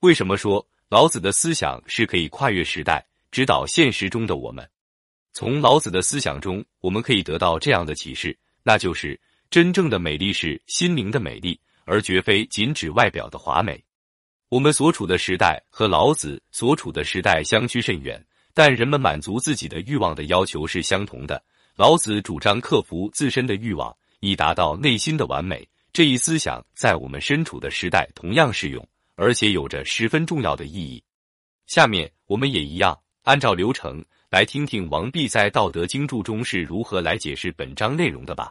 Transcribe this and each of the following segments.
为什么说老子的思想是可以跨越时代，指导现实中的我们？从老子的思想中，我们可以得到这样的启示，那就是真正的美丽是心灵的美丽，而绝非仅指外表的华美。我们所处的时代和老子所处的时代相去甚远，但人们满足自己的欲望的要求是相同的。老子主张克服自身的欲望，以达到内心的完美。这一思想在我们身处的时代同样适用，而且有着十分重要的意义。下面我们也一样，按照流程来听听王弼在《道德经注》中是如何来解释本章内容的吧。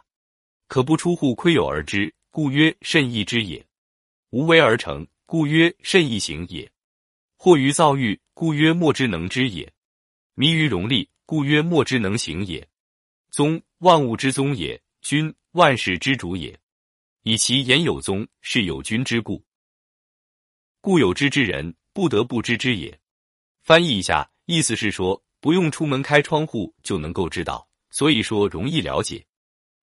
可不出户窥有而知，故曰甚易知也；无为而成。故曰甚易行也，惑于躁欲，故曰莫之能知也；迷于荣利，故曰莫之能行也。宗，万物之宗也；君，万事之主也。以其言有宗，是有君之故。故有知之人，不得不知之也。翻译一下，意思是说，不用出门开窗户就能够知道，所以说容易了解；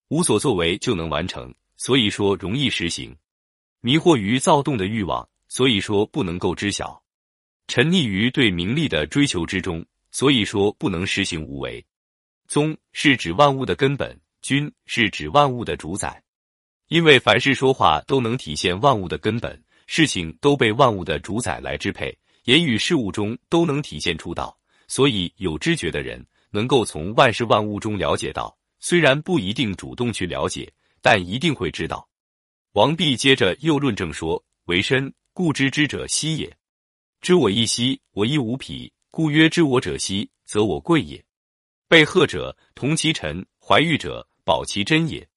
无所作为就能完成，所以说容易实行；迷惑于躁动的欲望。所以说不能够知晓，沉溺于对名利的追求之中，所以说不能实行无为。宗是指万物的根本，君是指万物的主宰。因为凡事说话都能体现万物的根本，事情都被万物的主宰来支配，言语事物中都能体现出道，所以有知觉的人能够从万事万物中了解到，虽然不一定主动去了解，但一定会知道。王弼接着又论证说：为身。故知之者希也，知我亦希，我亦无匹，故曰知我者希，则我贵也。被贺者同其臣，怀玉者保其真也。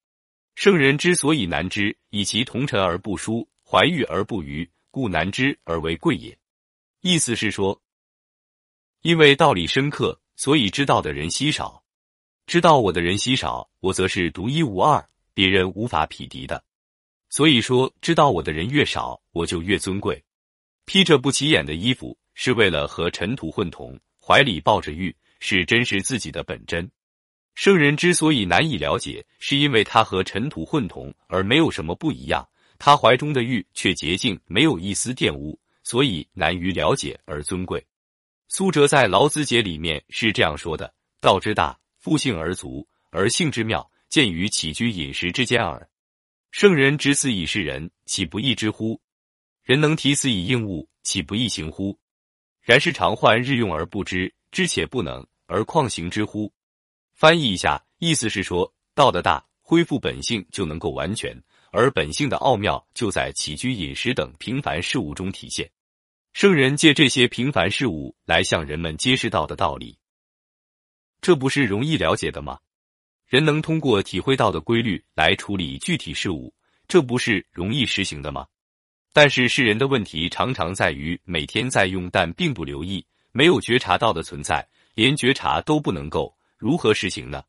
圣人之所以难知，以其同臣而不淑，怀玉而不愚，故难知而为贵也。意思是说，因为道理深刻，所以知道的人稀少。知道我的人稀少，我则是独一无二，别人无法匹敌的。所以说，知道我的人越少，我就越尊贵。披着不起眼的衣服，是为了和尘土混同；怀里抱着玉，是真实自己的本真。圣人之所以难以了解，是因为他和尘土混同，而没有什么不一样。他怀中的玉却洁净，没有一丝玷污，所以难于了解而尊贵。苏辙在《老子解》里面是这样说的：“道之大，复性而足，而性之妙，见于起居饮食之间耳。”圣人执此以示人，岂不义之乎？人能提此以应物，岂不易行乎？然是常患日用而不知，知且不能，而况行之乎？翻译一下，意思是说，道的大，恢复本性就能够完全，而本性的奥妙就在起居饮食等平凡事物中体现。圣人借这些平凡事物来向人们揭示道的道理，这不是容易了解的吗？人能通过体会到的规律来处理具体事物，这不是容易实行的吗？但是世人的问题常常在于每天在用，但并不留意，没有觉察到的存在，连觉察都不能够，如何实行呢？